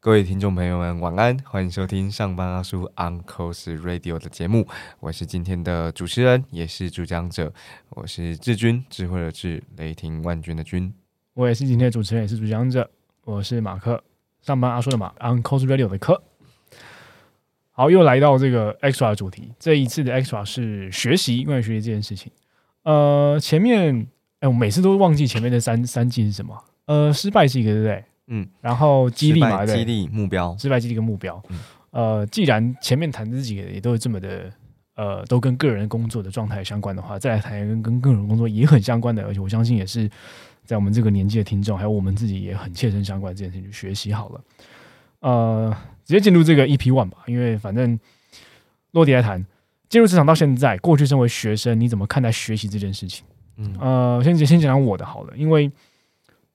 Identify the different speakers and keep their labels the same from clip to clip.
Speaker 1: 各位听众朋友们，晚安！欢迎收听上班阿叔 Uncle's Radio 的节目，我是今天的主持人，也是主讲者，我是志军，智慧的智，雷霆万钧的军。
Speaker 2: 我也是今天的主持人，也是主讲者，我是马克，上班阿叔的马 Uncle's Radio 的克。好，又来到这个 extra 主题，这一次的 extra 是学习关于学习这件事情。呃，前面哎，我每次都忘记前面的三三季是什么。呃，失败是一个，对不对？嗯，然后激励嘛，
Speaker 1: 激励目标，
Speaker 2: 失败激励一个目标。呃，既然前面谈的这几个也都是这么的，呃，都跟个人工作的状态相关的话，再来谈跟跟个人工作也很相关的，而且我相信也是在我们这个年纪的听众，还有我们自己也很切身相关这件事情，就学习好了。呃，直接进入这个 EP One 吧，因为反正落地来谈，进入职场到现在，过去身为学生，你怎么看待学习这件事情？嗯，呃，先先讲讲我的好了，因为。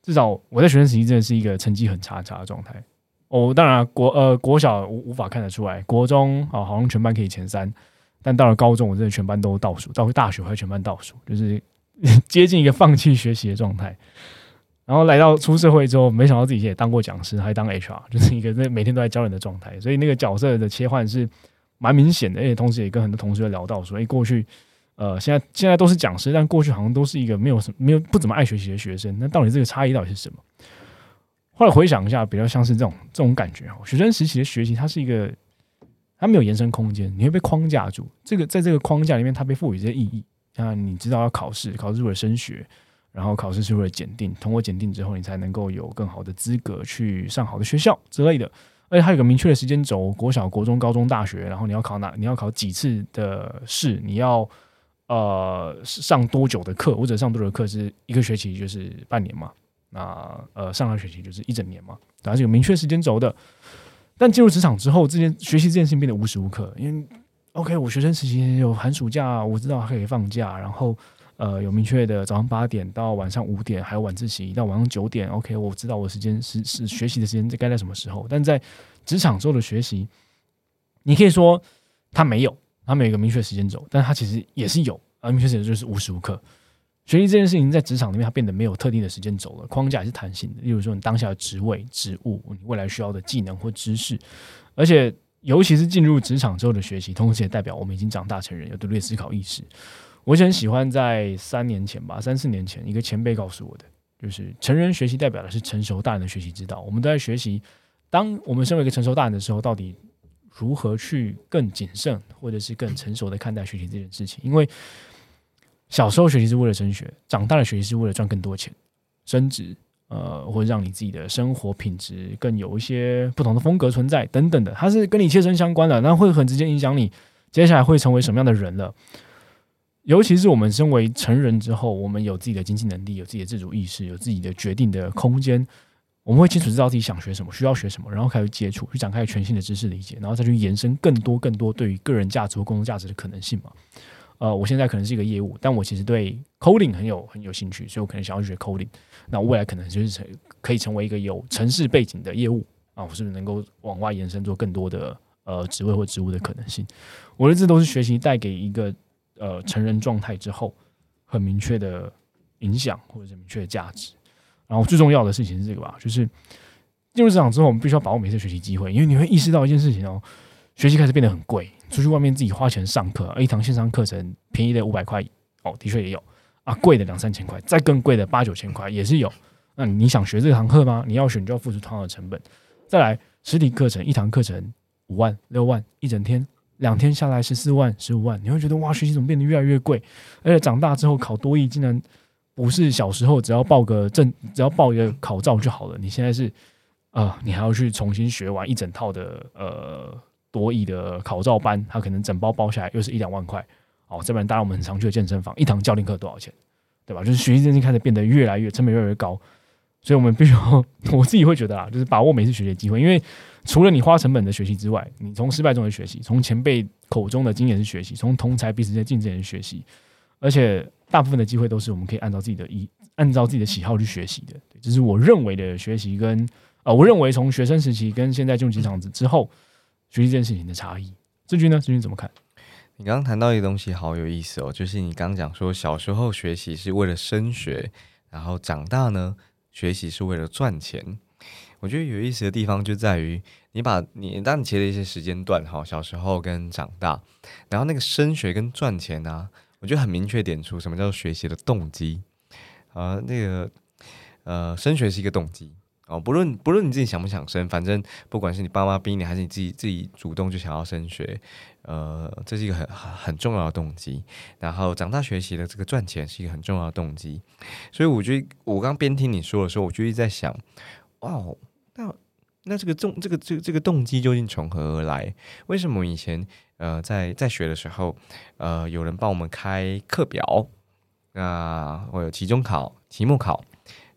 Speaker 2: 至少我在学生时期真的是一个成绩很差差的状态。哦，当然国呃国小无无法看得出来，国中啊好像全班可以前三，但到了高中我真的全班都倒数，到大学还全班倒数，就是 接近一个放弃学习的状态。然后来到出社会之后，没想到自己也当过讲师，还当 HR，就是一个那每天都在教人的状态，所以那个角色的切换是蛮明显的。而且同时也跟很多同学聊到说，哎，过去。呃，现在现在都是讲师，但过去好像都是一个没有什么、没有不怎么爱学习的学生。那到底这个差异到底是什么？后来回想一下，比较像是这种这种感觉哈。学生时期的学习，它是一个，它没有延伸空间，你会被框架住。这个在这个框架里面，它被赋予这些意义。啊你知道要考试，考试是为了升学，然后考试是为了检定，通过检定之后，你才能够有更好的资格去上好的学校之类的。而且它有个明确的时间轴：国小、国中、高中、大学，然后你要考哪？你要考几次的试？你要呃，上多久的课，或者上多久的课是一个学期，就是半年嘛？那呃，上个学期就是一整年嘛？它是有明确时间轴的。但进入职场之后，这件学习这件事情变得无时无刻。因为 OK，我学生时期有寒暑假，我知道可以放假，然后呃，有明确的早上八点到晚上五点，还有晚自习到晚上九点。OK，我知道我时间是是学习的时间在该在什么时候。但在职场之后的学习，你可以说他没有。他没有一个明确时间轴，但他其实也是有，而明确时间就是无时无刻。学习这件事情在职场里面，它变得没有特定的时间轴了，框架也是弹性的。例如说，你当下的职位、职务，你未来需要的技能或知识，而且尤其是进入职场之后的学习，同时也代表我们已经长大成人，有独立思考意识。我很喜欢在三年前吧，三四年前，一个前辈告诉我的，就是成人学习代表的是成熟大人的学习之道。我们都在学习，当我们身为一个成熟大人的时候，到底。如何去更谨慎，或者是更成熟的看待学习这件事情？因为小时候学习是为了升学，长大的学习是为了赚更多钱、升职，呃，或者让你自己的生活品质更有一些不同的风格存在等等的，它是跟你切身相关的，那会很直接影响你接下来会成为什么样的人了。尤其是我们身为成人之后，我们有自己的经济能力，有自己的自主意识，有自己的决定的空间。我们会清楚知道自己想学什么，需要学什么，然后开始接触，去展开全新的知识理解，然后再去延伸更多更多对于个人价值或公众价值的可能性嘛。呃，我现在可能是一个业务，但我其实对 coding 很有很有兴趣，所以我可能想要学 coding。那未来可能就是成可以成为一个有城市背景的业务啊，我是不是能够往外延伸做更多的呃职位或职务的可能性？我觉得这都是学习带给一个呃成人状态之后很明确的影响或者是明确的价值。然后最重要的事情是这个吧，就是进入职场之后，我们必须要把握每次学习机会，因为你会意识到一件事情哦，学习开始变得很贵。出去外面自己花钱上课，一堂线上课程便宜的五百块哦，的确也有啊，贵的两三千块，再更贵的八九千块也是有。那你想学这堂课吗？你要选就要付出同样的成本。再来，实体课程一堂课程五万六万，一整天两天下来十四万十五万，你会觉得哇，学习怎么变得越来越贵？而且长大之后考多艺竟然。不是小时候只要报个证，只要报一个考照就好了。你现在是，呃，你还要去重新学完一整套的呃多艺的考照班，它可能整包包下来又是一两万块。哦，这边当然我们很常去的健身房，一堂教练课多少钱，对吧？就是学习这件开始变得越来越成本越来越高，所以我们必须要，我自己会觉得啊，就是把握每次学习的机会，因为除了你花成本的学习之外，你从失败中的学习，从前辈口中的经验是学习，从同才彼此间竞争也是学习，而且。大部分的机会都是我们可以按照自己的意，按照自己的喜好去学习的。对，这是我认为的学习跟呃，我认为从学生时期跟现在进入职场之后学习这件事情的差异。志军呢？志军怎么看？
Speaker 1: 你刚刚谈到一个东西，好有意思哦，就是你刚刚讲说，小时候学习是为了升学，然后长大呢，学习是为了赚钱。我觉得有意思的地方就在于，你把你当你切了一些时间段，哈，小时候跟长大，然后那个升学跟赚钱呢，我觉得很明确点出什么叫学习的动机啊，那个呃，升学是一个动机。哦，不论不论你自己想不想升，反正不管是你爸妈逼你，还是你自己自己主动就想要升学，呃，这是一个很很重要的动机。然后长大学习的这个赚钱是一个很重要的动机。所以我觉得我刚边听你说的时候，我就一直在想，哇，那那这个动这个这个这个动机究竟从何而来？为什么以前呃在在学的时候，呃有人帮我们开课表，那我有期中考、期末考。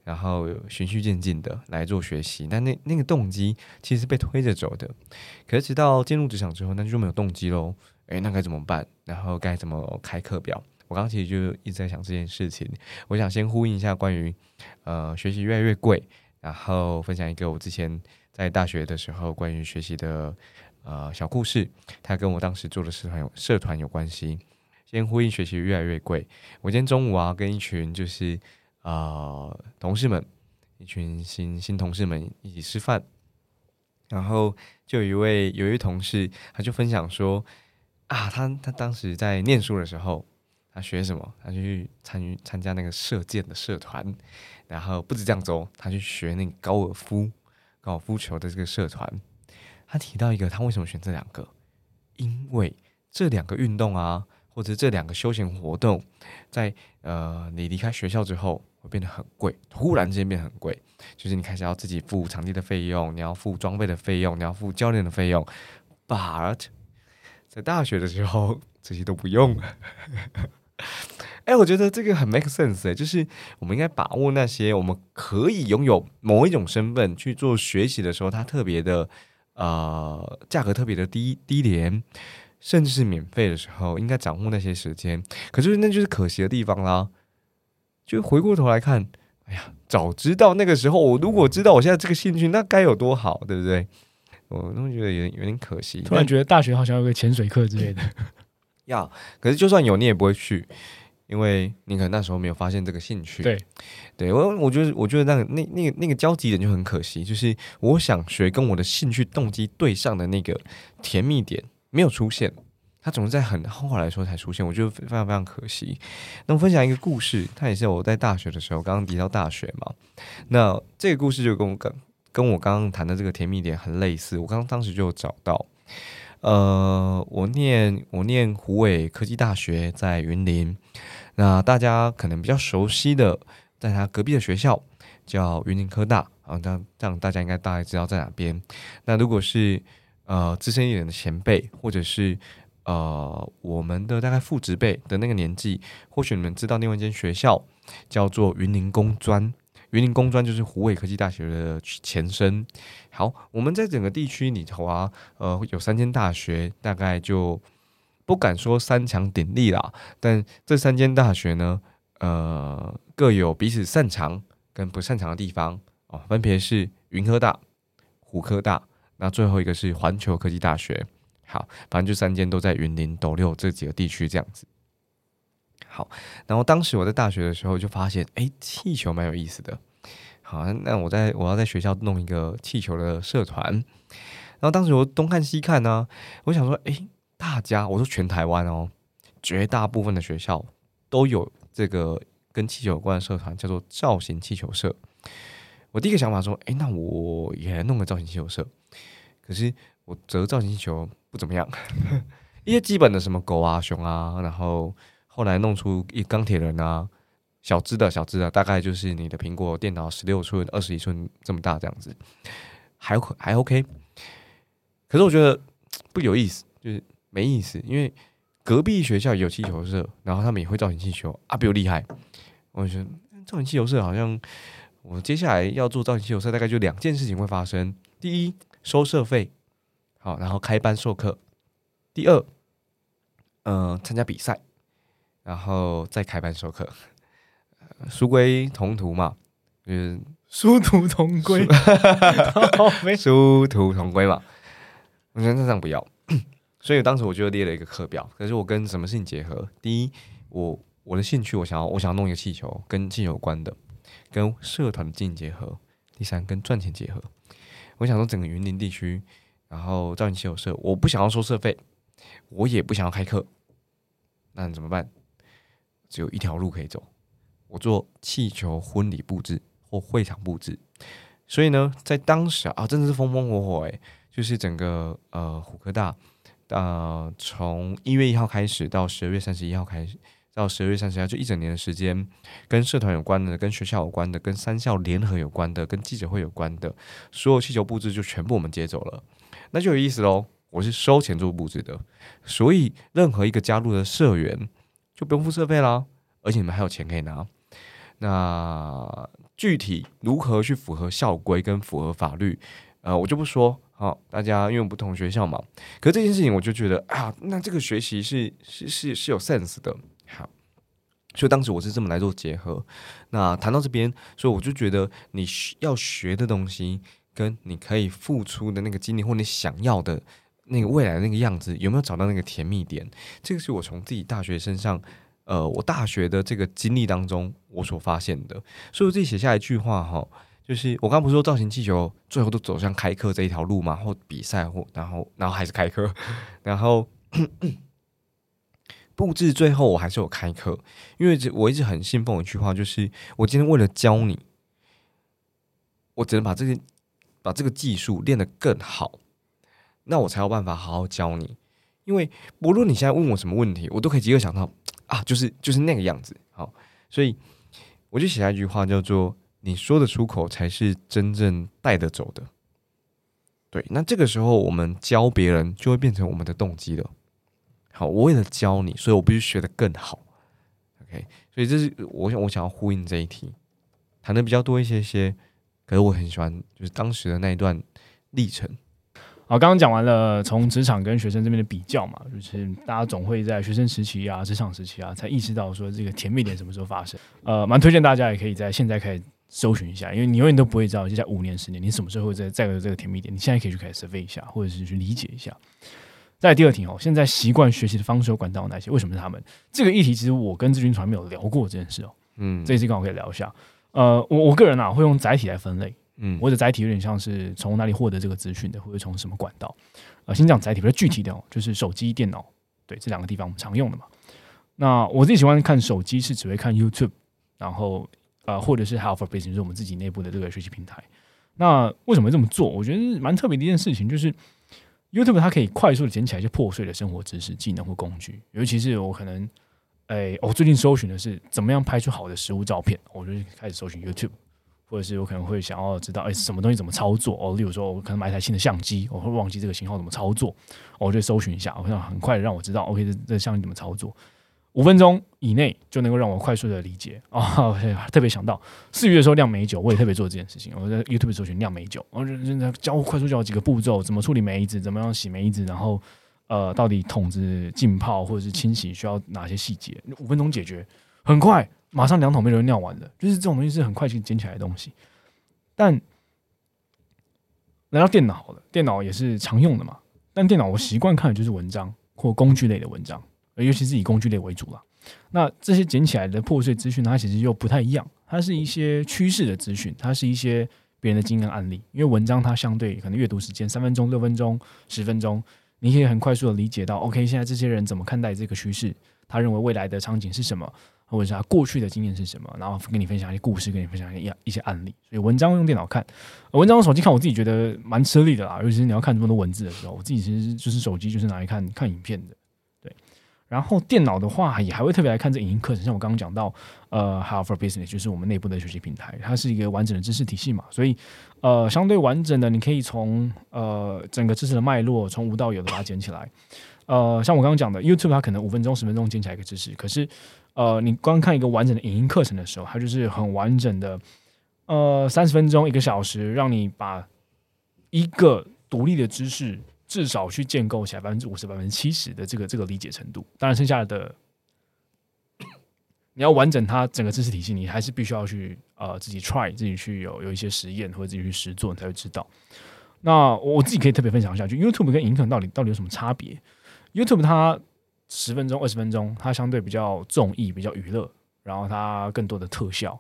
Speaker 1: 然后循序渐进的来做学习，但那那个动机其实是被推着走的。可是直到进入职场之后，那就没有动机喽。诶，那该怎么办？然后该怎么开课表？我刚刚其实就一直在想这件事情。我想先呼应一下关于呃学习越来越贵，然后分享一个我之前在大学的时候关于学习的呃小故事，它跟我当时做的社团有社团有关系。先呼应学习越来越贵。我今天中午啊，跟一群就是。啊，同事们，一群新新同事们一起吃饭，然后就有一位有一位同事，他就分享说，啊，他他当时在念书的时候，他学什么？他去参与参加那个射箭的社团，然后不止这样走，他去学那个高尔夫高尔夫球的这个社团。他提到一个，他为什么选这两个？因为这两个运动啊，或者这两个休闲活动，在呃你离开学校之后。会变得很贵，突然之间变很贵，就是你开始要自己付场地的费用，你要付装备的费用，你要付教练的费用。But 在大学的时候，这些都不用。哎，我觉得这个很 make sense 哎，就是我们应该把握那些我们可以拥有某一种身份去做学习的时候，它特别的呃价格特别的低低廉，甚至是免费的时候，应该掌握那些时间。可是那就是可惜的地方啦。就回过头来看，哎呀，早知道那个时候，我如果知道我现在这个兴趣，那该有多好，对不对？我都觉得有点有点可惜。
Speaker 2: 突然觉得大学好像有个潜水课之类的。
Speaker 1: 要，可是就算有，你也不会去，因为你可能那时候没有发现这个兴趣。
Speaker 2: 对，
Speaker 1: 对我我觉得我觉得那个那那个那个交集点就很可惜，就是我想学跟我的兴趣动机对上的那个甜蜜点没有出现。他总是在很后来说才出现，我觉得非常非常可惜。那我分享一个故事，它也是我在大学的时候，刚刚提到大学嘛。那这个故事就跟我跟跟我刚刚谈的这个甜蜜点很类似。我刚刚当时就找到，呃，我念我念湖北科技大学在云林，那大家可能比较熟悉的，在他隔壁的学校叫云林科大啊，这样这样大家应该大概知道在哪边。那如果是呃资深一点的前辈，或者是呃，我们的大概父职辈的那个年纪，或许你们知道另外一间学校叫做云林工专，云林工专就是湖北科技大学的前身。好，我们在整个地区里头啊，呃，有三间大学，大概就不敢说三强鼎立啦，但这三间大学呢，呃，各有彼此擅长跟不擅长的地方哦，分别是云科大、湖科大，那最后一个是环球科技大学。好，反正就三间都在云林斗六这几个地区这样子。好，然后当时我在大学的时候就发现，哎，气球蛮有意思的。好，那我在我要在学校弄一个气球的社团。然后当时我东看西看呢，我想说，哎，大家，我说全台湾哦，绝大部分的学校都有这个跟气球有关的社团，叫做造型气球社。我第一个想法说，哎，那我也来弄个造型气球社。可是我折造型气球。不怎么样，一些基本的什么狗啊、熊啊，然后后来弄出一钢铁人啊，小只的小只的，大概就是你的苹果电脑十六寸、二十一寸这么大这样子，还还 OK。可是我觉得不有意思，就是没意思，因为隔壁学校有气球社，然后他们也会造型气球啊，比我厉害。我觉得造型气球社好像我接下来要做造型气球社，大概就两件事情会发生：第一，收社费。好，然后开班授课。第二，嗯，参加比赛，然后再开班授课。书归同途嘛，就是
Speaker 2: 殊途同归
Speaker 1: 殊途同归嘛。我觉得这样不要。所以当时我就列了一个课表。可是我跟什么事情结合？第一，我我的兴趣，我想要我想要弄一个气球，跟气球有关的，跟社团的经营结合。第三，跟赚钱结合。我想说整个云林地区，然后造型气球社，我不想要收社费，我也不想要开课，那怎么办？只有一条路可以走，我做气球婚礼布置或会场布置。所以呢，在当时啊，真的是风风火火诶，就是整个呃虎科大，呃从一月一号开始到十二月三十一号开始，到十二月三十一号就一整年的时间，跟社团有关的、跟学校有关的、跟三校联合有关的、跟记者会有关的，所有气球布置就全部我们接走了，那就有意思喽。我是收钱做布置的，所以任何一个加入的社员就不用付社费啦，而且你们还有钱可以拿。那具体如何去符合校规跟符合法律，呃，我就不说。好，大家因为不同学校嘛，可是这件事情我就觉得啊，那这个学习是是是是有 sense 的。好，所以当时我是这么来做结合。那谈到这边，所以我就觉得你要学的东西，跟你可以付出的那个精力，或你想要的那个未来那个样子，有没有找到那个甜蜜点？这个是我从自己大学身上。呃，我大学的这个经历当中，我所发现的，所以我自己写下一句话哈，就是我刚不是说造型气球最后都走向开课这一条路嘛，或比赛或然后然后还是开课，然后布置最后我还是有开课，因为我一直很信奉一句话，就是我今天为了教你，我只能把这个把这个技术练得更好，那我才有办法好好教你，因为不论你现在问我什么问题，我都可以即刻想到。啊，就是就是那个样子，好，所以我就写下一句话，叫做“你说的出口才是真正带得走的”。对，那这个时候我们教别人就会变成我们的动机了。好，我为了教你，所以我必须学得更好。OK，所以这是我想我想要呼应这一题，谈的比较多一些些，可是我很喜欢就是当时的那一段历程。
Speaker 2: 好，刚刚讲完了从职场跟学生这边的比较嘛，就是大家总会在学生时期啊、职场时期啊，才意识到说这个甜蜜点什么时候发生。呃，蛮推荐大家也可以在现在开始搜寻一下，因为你永远都不会知道接下来五年、十年你什么时候会再再有这个甜蜜点。你现在可以去开始 survey 一下，或者是去理解一下。再第二题哦，现在习惯学习的方式有管道有哪些？为什么是他们？这个议题其实我跟志军从来没有聊过这件事哦。嗯，这一次刚好可以聊一下。呃，我我个人啊会用载体来分类。嗯，我的载体有点像是从哪里获得这个资讯的，或者从什么管道？呃，先讲载体比较具体的哦，就是手机、电脑，对这两个地方我们常用的嘛。那我自己喜欢看手机是只会看 YouTube，然后呃，或者是 Half a Business，就是我们自己内部的这个学习平台。那为什么这么做？我觉得蛮特别的一件事情，就是 YouTube 它可以快速的捡起来一些破碎的生活知识、技能或工具，尤其是我可能，哎，我最近搜寻的是怎么样拍出好的实物照片，我就开始搜寻 YouTube。或者是我可能会想要知道，哎，什么东西怎么操作？哦，例如说，我可能买一台新的相机，我会忘记这个型号怎么操作，我就搜寻一下，我想很快让我知道，OK，这这相机怎么操作？五分钟以内就能够让我快速的理解啊！特别想到四月的时候酿美酒，我也特别做这件事情，我在 YouTube 搜寻酿美酒，我就真的教我快速教几个步骤，怎么处理梅子，怎么样洗梅子，然后呃，到底桶子浸泡或者是清洗需要哪些细节？五分钟解决，很快。马上两桶没人尿完的，就是这种东西是很快去捡起来的东西。但来到电脑了，电脑也是常用的嘛。但电脑我习惯看的就是文章或工具类的文章，尤其是以工具类为主了。那这些捡起来的破碎资讯，它其实又不太一样。它是一些趋势的资讯，它是一些别人的经验案例。因为文章它相对可能阅读时间三分钟、六分钟、十分钟，你可以很快速的理解到，OK，现在这些人怎么看待这个趋势？他认为未来的场景是什么？或者是他过去的经验是什么，然后跟你分享一些故事，跟你分享一些一些案例。所以文章用电脑看，文章用手机看，我自己觉得蛮吃力的啦。尤其是你要看这么多文字的时候，我自己其实就是手机就是拿来看看影片的。然后电脑的话也还会特别来看这影音课程，像我刚刚讲到，呃，How for Business 就是我们内部的学习平台，它是一个完整的知识体系嘛，所以呃，相对完整的，你可以从呃整个知识的脉络，从无到有的把它捡起来。呃，像我刚刚讲的，YouTube 它可能五分钟、十分钟捡起来一个知识，可是。呃，你光看一个完整的影音课程的时候，它就是很完整的，呃，三十分钟一个小时，让你把一个独立的知识至少去建构起来百分之五十、百分之七十的这个这个理解程度。当然，剩下的你要完整它整个知识体系，你还是必须要去呃自己 try，自己去有有一些实验或者自己去实做，你才会知道。那我自己可以特别分享一下，就 YouTube 跟影音课到底到底有什么差别？YouTube 它十分钟、二十分钟，它相对比较综艺、比较娱乐，然后它更多的特效，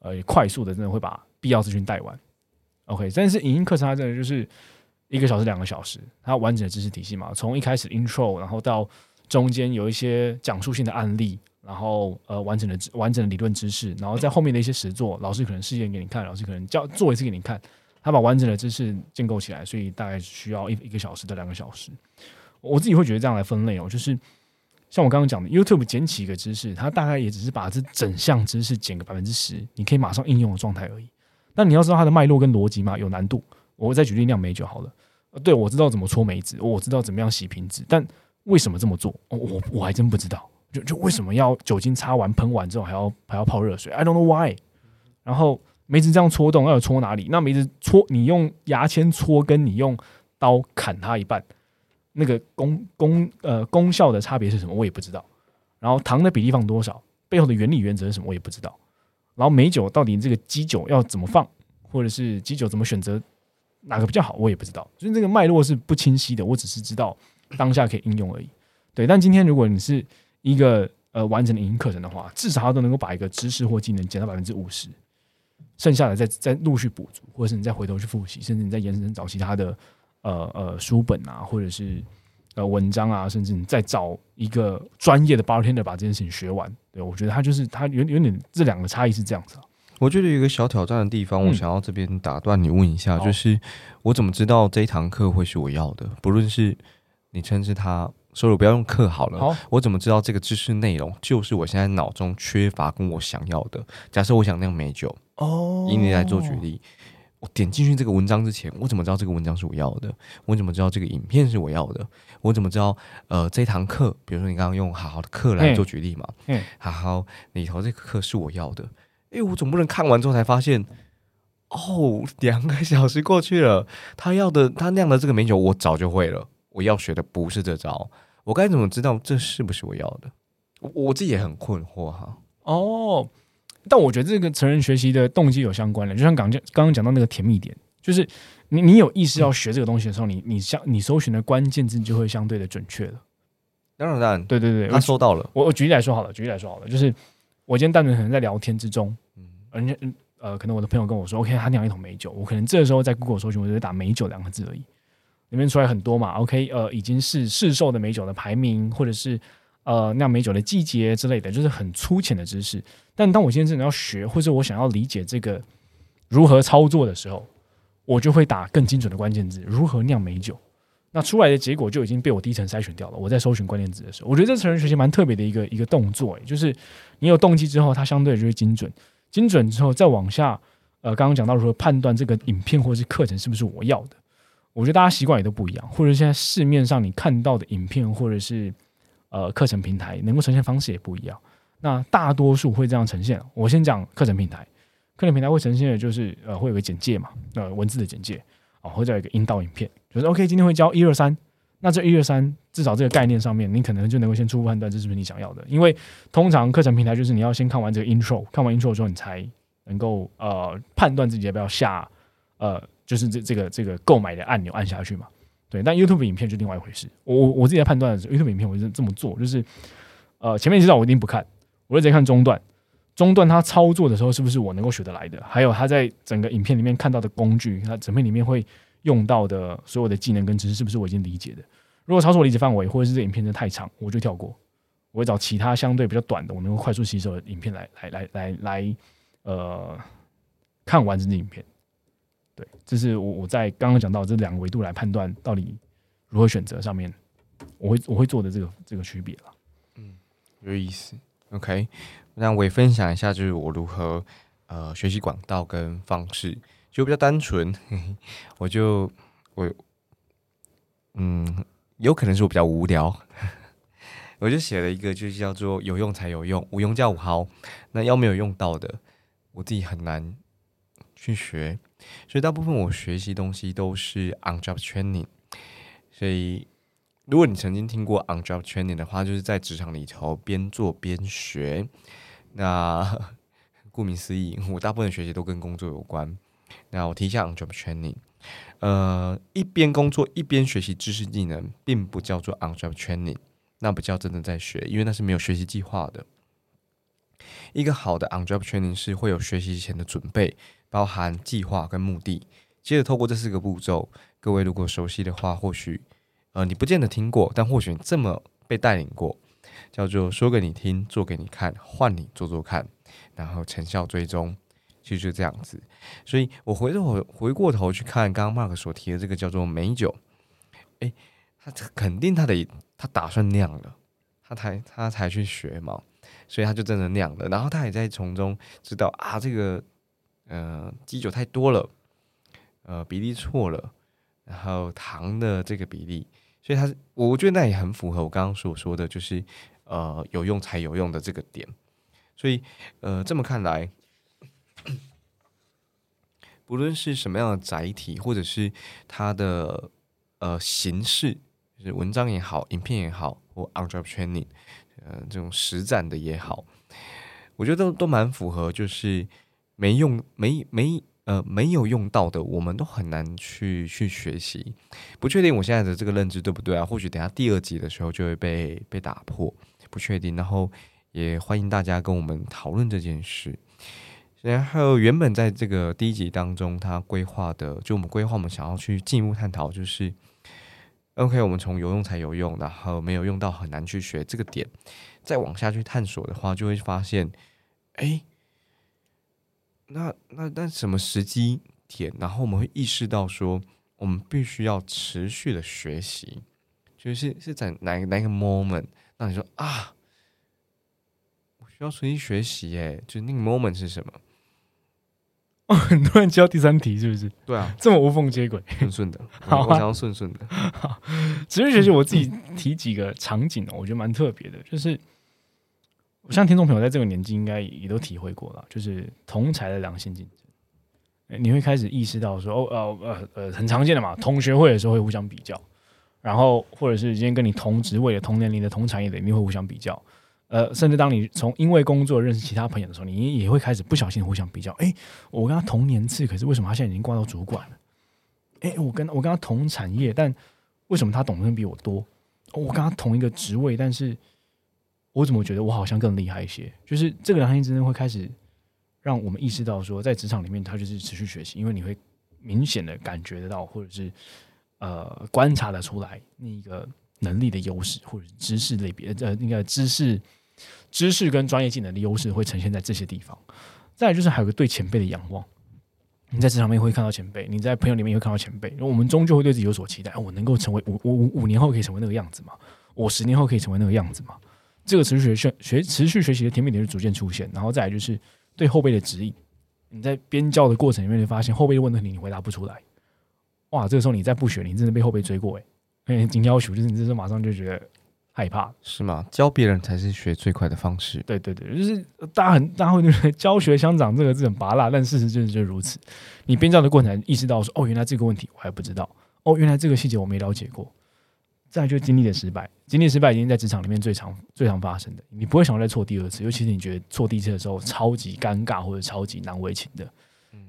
Speaker 2: 呃，快速的真的会把必要资讯带完。OK，但是影音课程它真的就是一个小时、两个小时，它完整的知识体系嘛，从一开始 intro，然后到中间有一些讲述性的案例，然后呃完整的完整的理论知识，然后在后面的一些实作，老师可能试验给你看，老师可能教做一次给你看，他把完整的知识建构起来，所以大概需要一一个小时到两个小时。我自己会觉得这样来分类哦，就是像我刚刚讲的，YouTube 捡起一个知识，它大概也只是把这整项知识减个百分之十，你可以马上应用的状态而已。但你要知道它的脉络跟逻辑嘛，有难度。我再举例酿美酒好了，对我知道怎么搓梅子，我知道怎么样洗瓶子，但为什么这么做，我我还真不知道。就就为什么要酒精擦完喷完之后还要还要泡热水？I don't know why。然后梅子这样搓动要搓哪里？那梅子搓你用牙签搓，跟你用刀砍它一半。那个功功呃功效的差别是什么？我也不知道。然后糖的比例放多少？背后的原理原则是什么？我也不知道。然后美酒到底这个基酒要怎么放，或者是基酒怎么选择哪个比较好？我也不知道。所以这个脉络是不清晰的。我只是知道当下可以应用而已。对，但今天如果你是一个呃完整的影音课程的话，至少它都能够把一个知识或技能减到百分之五十，剩下的再再陆续补足，或者是你再回头去复习，甚至你再延伸找其他的。呃呃，书本啊，或者是呃文章啊，甚至你再找一个专业的 bartender 把这件事情学完，对我觉得他就是他有有点这两个差异是这样子啊。
Speaker 1: 我觉得有一个小挑战的地方，我想要这边打断你问一下，就是我怎么知道这一堂课会是我要的？不论是你称之它，所以我不要用课好了。
Speaker 2: 好，
Speaker 1: 我怎么知道这个知识内容就是我现在脑中缺乏跟我想要的？假设我想酿美酒，
Speaker 2: 哦，
Speaker 1: 以你来做举例。我点进去这个文章之前，我怎么知道这个文章是我要的？我怎么知道这个影片是我要的？我怎么知道呃这堂课，比如说你刚刚用好好的课来做举例嘛？嗯，好好里头这个课是我要的。哎，我总不能看完之后才发现，哦，两个小时过去了，他要的他酿的这个美酒我早就会了。我要学的不是这招，我该怎么知道这是不是我要的？我我自己也很困惑哈。
Speaker 2: 哦。但我觉得这个成人学习的动机有相关的，就像刚讲刚刚讲到那个甜蜜点，就是你你有意识要学这个东西的时候，你你相你搜寻的关键字就会相对的准确了。
Speaker 1: 当然，当然，
Speaker 2: 对对对，
Speaker 1: 他收到了。
Speaker 2: 我我举例来说好了，举例来说好了，就是我今天单纯可能在聊天之中，嗯，人家呃，可能我的朋友跟我说，OK，他酿一桶美酒，我可能这个时候在 Google 搜寻，我就打美酒两个字而已，里面出来很多嘛，OK，呃，已经是市售的美酒的排名，或者是。呃，酿美酒的季节之类的，就是很粗浅的知识。但当我今天真的要学，或者我想要理解这个如何操作的时候，我就会打更精准的关键字：如何酿美酒。那出来的结果就已经被我第一层筛选掉了。我在搜寻关键字的时候，我觉得这成人学习蛮特别的一个一个动作，就是你有动机之后，它相对就会精准。精准之后再往下，呃，刚刚讲到说判断这个影片或是课程是不是我要的，我觉得大家习惯也都不一样，或者现在市面上你看到的影片或者是。呃，课程平台能够呈现方式也不一样。那大多数会这样呈现。我先讲课程平台，课程平台会呈现的就是呃，会有个简介嘛，呃，文字的简介啊，或者有一个引导影片，就是 OK，今天会教一二三。那这一二三，至少这个概念上面，你可能就能够先初步判断这是不是你想要的。因为通常课程平台就是你要先看完这个 intro，看完 intro 之后，你才能够呃判断自己要不要下呃，就是这这个这个购买的按钮按下去嘛。对，但 YouTube 影片就另外一回事。我我自己在判断的时候，YouTube 影片我是这么做，就是呃前面知道我一定不看，我就直接看中段。中段他操作的时候是不是我能够学得来的？还有他在整个影片里面看到的工具，他整片里面会用到的所有的技能跟知识，是不是我已经理解的？如果超出我理解范围，或者是这影片真的太长，我就跳过。我会找其他相对比较短的，我能够快速吸收的影片来来来来来呃看完这支影片。对，这是我我在刚刚讲到这两个维度来判断到底如何选择上面，我会我会做的这个这个区别了。
Speaker 1: 嗯，有意思。OK，那我也分享一下，就是我如何呃学习管道跟方式，就比较单纯。我就我嗯，有可能是我比较无聊，我就写了一个，就是叫做有用才有用，无用叫五毫。那要没有用到的，我自己很难去学。所以大部分我学习东西都是 on job training。所以如果你曾经听过 on job training 的话，就是在职场里头边做边学。那 顾名思义，我大部分学习都跟工作有关。那我提一下 on job training。呃，一边工作一边学习知识技能，并不叫做 on job training，那不叫真的在学，因为那是没有学习计划的。一个好的 on job training 是会有学习前的准备，包含计划跟目的。接着透过这四个步骤，各位如果熟悉的话，或许呃你不见得听过，但或许这么被带领过，叫做说给你听，做给你看，换你做做看，然后成效追踪，其实就这样子。所以我回头回过头去看刚刚 Mark 所提的这个叫做美酒，诶，他肯定他得他打算酿了，他才他才去学嘛，所以他就真的酿了，然后他也在从中知道啊这个呃基酒太多了。呃，比例错了，然后糖的这个比例，所以他，我觉得那也很符合我刚刚所说的，就是呃有用才有用的这个点。所以呃这么看来，不论是什么样的载体，或者是它的呃形式，就是文章也好，影片也好，或 on job training，呃这种实战的也好，我觉得都都蛮符合，就是没用没没。呃，没有用到的，我们都很难去去学习。不确定我现在的这个认知对不对啊？或许等下第二集的时候就会被被打破，不确定。然后也欢迎大家跟我们讨论这件事。然后原本在这个第一集当中，他规划的，就我们规划我们想要去进一步探讨，就是 OK，我们从有用才有用，然后没有用到很难去学这个点，再往下去探索的话，就会发现，哎。那那那什么时机点？然后我们会意识到说，我们必须要持续的学习，就是是在哪哪个 moment？那你说啊，我需要重新学习，哎，就那个 moment 是什么？
Speaker 2: 哦，很多人教第三题是不是？
Speaker 1: 对啊，
Speaker 2: 这么无缝接轨，
Speaker 1: 顺顺的，好，我想要顺顺的。
Speaker 2: 持续学习，我自己提几个场景哦，我觉得蛮特别的，就是。像听众朋友在这个年纪应该也都体会过了，就是同才的良性竞争，你会开始意识到说，哦，呃，呃，呃，很常见的嘛，同学会的时候会互相比较，然后或者是今天跟你同职位的、同年龄的、同产业的，一定会互相比较，呃，甚至当你从因为工作认识其他朋友的时候，你也会开始不小心互相比较，哎，我跟他同年次，可是为什么他现在已经挂到主管了？哎，我跟我跟他同产业，但为什么他懂得比我多？我跟他同一个职位，但是。我怎么觉得我好像更厉害一些？就是这个良性之争会开始让我们意识到，说在职场里面，他就是持续学习，因为你会明显的感觉得到，或者是呃观察的出来那个能力的优势，或者知识类别呃应该知识知识跟专业技能的优势会呈现在这些地方。再来就是还有个对前辈的仰望，你在职场面会看到前辈，你在朋友里面也会看到前辈，因为我们终究会对自己有所期待，我能够成为五五五年后可以成为那个样子吗？我十年后可以成为那个样子吗？这个持续学学持续学习的甜蜜点就逐渐出现，然后再来就是对后辈的指引。你在边教的过程里面，就发现后辈问问题你回答不出来，哇！这个时候你再不学，你真的被后辈追过哎，紧要求就是你这时候马上就觉得害怕，
Speaker 1: 是吗？教别人才是学最快的方式。
Speaker 2: 对对对，就是大家很大家会觉得教学相长这个字很拔辣，但事实就是就如此。你编造的过程意识到说，哦，原来这个问题我还不知道，哦，原来这个细节我没了解过。再就经历的失败，经历失败已经在职场里面最常最常发生的。你不会想再错第二次，尤其是你觉得错第一次的时候超级尴尬或者超级难为情的。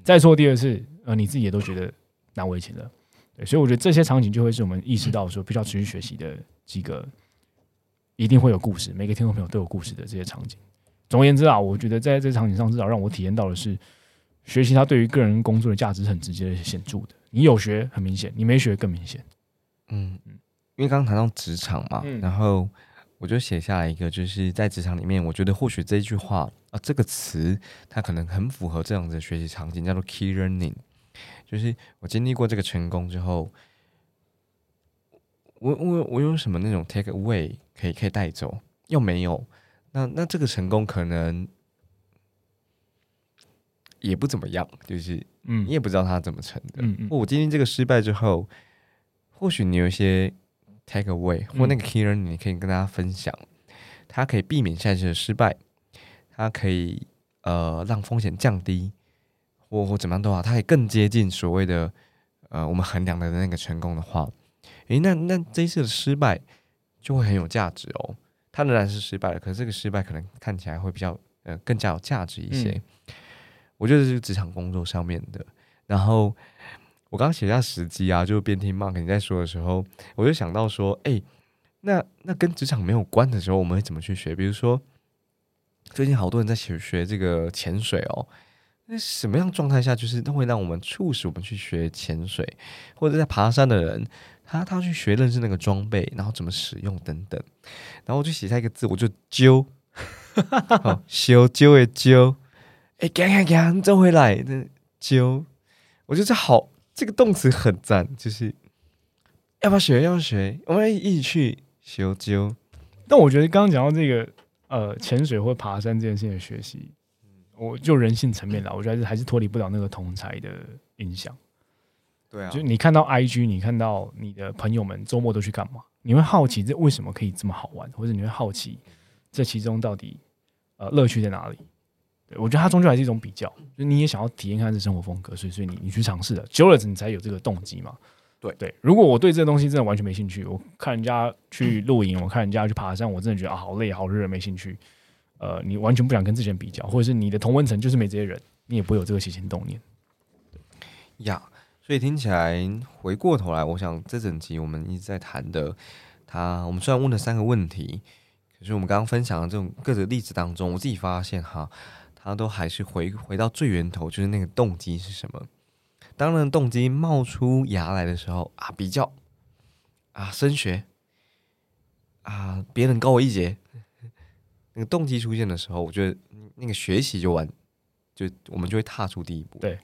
Speaker 2: 再错第二次，呃，你自己也都觉得难为情了。对，所以我觉得这些场景就会是我们意识到说，必须要持续学习的几个，一定会有故事。每个听众朋友都有故事的这些场景。总而言之啊，我觉得在这场景上，至少让我体验到的是，学习它对于个人工作的价值很直接的显著的。你有学很明显，你没学更明显。嗯
Speaker 1: 嗯。因为刚刚谈到职场嘛，然后我就写下来一个，就是在职场里面，我觉得或许这一句话啊，这个词它可能很符合这样的学习场景，叫做 key learning。就是我经历过这个成功之后，我我我有什么那种 take away 可以可以带走？又没有，那那这个成功可能也不怎么样，就是嗯，你也不知道他怎么成的。嗯嗯，我今天这个失败之后，或许你有一些。take away 或那个 key learning，你可以跟大家分享，它可以避免下一次的失败，它可以呃让风险降低，或或怎么样都好，它可以更接近所谓的呃我们衡量的那个成功的话，诶，那那这一次的失败就会很有价值哦。他仍然是失败了，可是这个失败可能看起来会比较呃更加有价值一些。我觉得是职场工作上面的，然后。我刚写下时机啊，就边听 Mark 你在说的时候，我就想到说，哎，那那跟职场没有关的时候，我们会怎么去学？比如说，最近好多人在学学这个潜水哦。那什么样状态下，就是都会让我们促使我们去学潜水，或者在爬山的人，他他去学认识那个装备，然后怎么使用等等。然后我就写下一个字，我就揪，修揪的揪，哎，赶赶赶，走回来，那揪，我觉得这好，这个动词很赞，就是要不要学？要不要学？我们一起去修揪。
Speaker 2: 但我觉得刚刚讲到这个，呃，潜水或爬山这件事情的学习。我就人性层面了，我觉得还是脱离不了那个同才的影响。
Speaker 1: 对啊，
Speaker 2: 就你看到 IG，你看到你的朋友们周末都去干嘛？你会好奇这为什么可以这么好玩，或者你会好奇这其中到底呃乐趣在哪里？对我觉得它终究还是一种比较，就你也想要体验看这生活风格，所以所以你你去尝试了，久了你才有这个动机嘛。
Speaker 1: 对
Speaker 2: 对，如果我对这个东西真的完全没兴趣，我看人家去露营，我看人家去爬山，我真的觉得啊好累好热，没兴趣。呃，你完全不想跟这些人比较，或者是你的同温层就是没这些人，你也不会有这个起心动念。
Speaker 1: 呀，所以听起来回过头来，我想这整集我们一直在谈的，他我们虽然问了三个问题，可是我们刚刚分享的这种各个例子当中，我自己发现哈，他都还是回回到最源头，就是那个动机是什么？当然，动机冒出芽来的时候啊，比较啊升学啊，别人高我一截。那个动机出现的时候，我觉得那个学习就完，就我们就会踏出第一步。
Speaker 2: 对